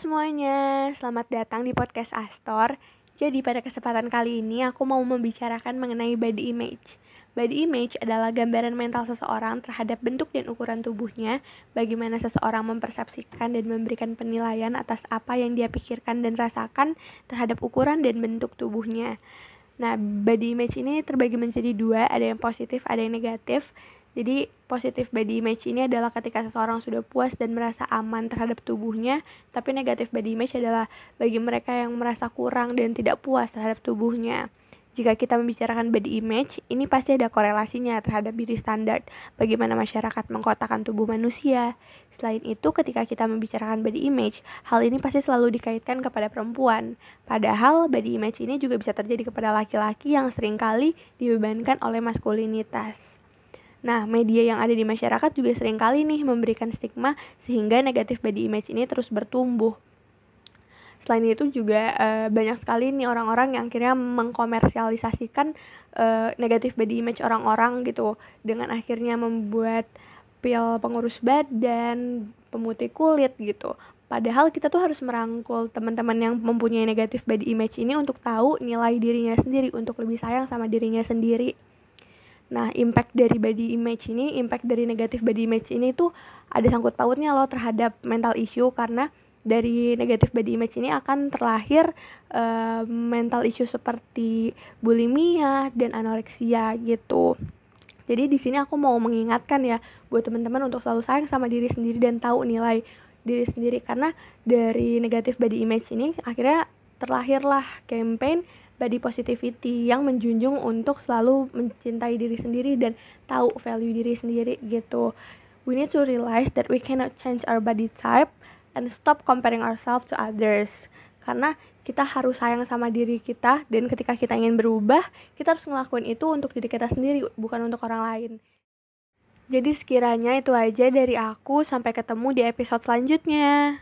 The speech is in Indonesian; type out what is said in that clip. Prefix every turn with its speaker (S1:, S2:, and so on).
S1: semuanya, selamat datang di podcast Astor. Jadi pada kesempatan kali ini aku mau membicarakan mengenai body image. Body image adalah gambaran mental seseorang terhadap bentuk dan ukuran tubuhnya, bagaimana seseorang mempersepsikan dan memberikan penilaian atas apa yang dia pikirkan dan rasakan terhadap ukuran dan bentuk tubuhnya. Nah, body image ini terbagi menjadi dua, ada yang positif, ada yang negatif. Jadi positif body image ini adalah ketika seseorang sudah puas dan merasa aman terhadap tubuhnya, tapi negatif body image adalah bagi mereka yang merasa kurang dan tidak puas terhadap tubuhnya. Jika kita membicarakan body image, ini pasti ada korelasinya terhadap beauty standard, bagaimana masyarakat mengkotakan tubuh manusia. Selain itu, ketika kita membicarakan body image, hal ini pasti selalu dikaitkan kepada perempuan. Padahal, body image ini juga bisa terjadi kepada laki-laki yang sering kali dibebankan oleh maskulinitas. Nah, media yang ada di masyarakat juga sering kali nih memberikan stigma sehingga negatif body image ini terus bertumbuh. Selain itu juga e, banyak sekali nih orang-orang yang akhirnya mengkomersialisasikan e, negatif body image orang-orang gitu dengan akhirnya membuat pil pengurus badan, pemutih kulit gitu. Padahal kita tuh harus merangkul teman-teman yang mempunyai negatif body image ini untuk tahu nilai dirinya sendiri, untuk lebih sayang sama dirinya sendiri. Nah, impact dari body image ini, impact dari negatif body image ini tuh ada sangkut pautnya loh terhadap mental issue karena dari negatif body image ini akan terlahir uh, mental issue seperti bulimia dan anoreksia gitu. Jadi di sini aku mau mengingatkan ya buat teman-teman untuk selalu sayang sama diri sendiri dan tahu nilai diri sendiri karena dari negatif body image ini akhirnya terlahirlah campaign body positivity yang menjunjung untuk selalu mencintai diri sendiri dan tahu value diri sendiri gitu. We need to realize that we cannot change our body type and stop comparing ourselves to others. Karena kita harus sayang sama diri kita dan ketika kita ingin berubah, kita harus ngelakuin itu untuk diri kita sendiri, bukan untuk orang lain. Jadi sekiranya itu aja dari aku, sampai ketemu di episode selanjutnya.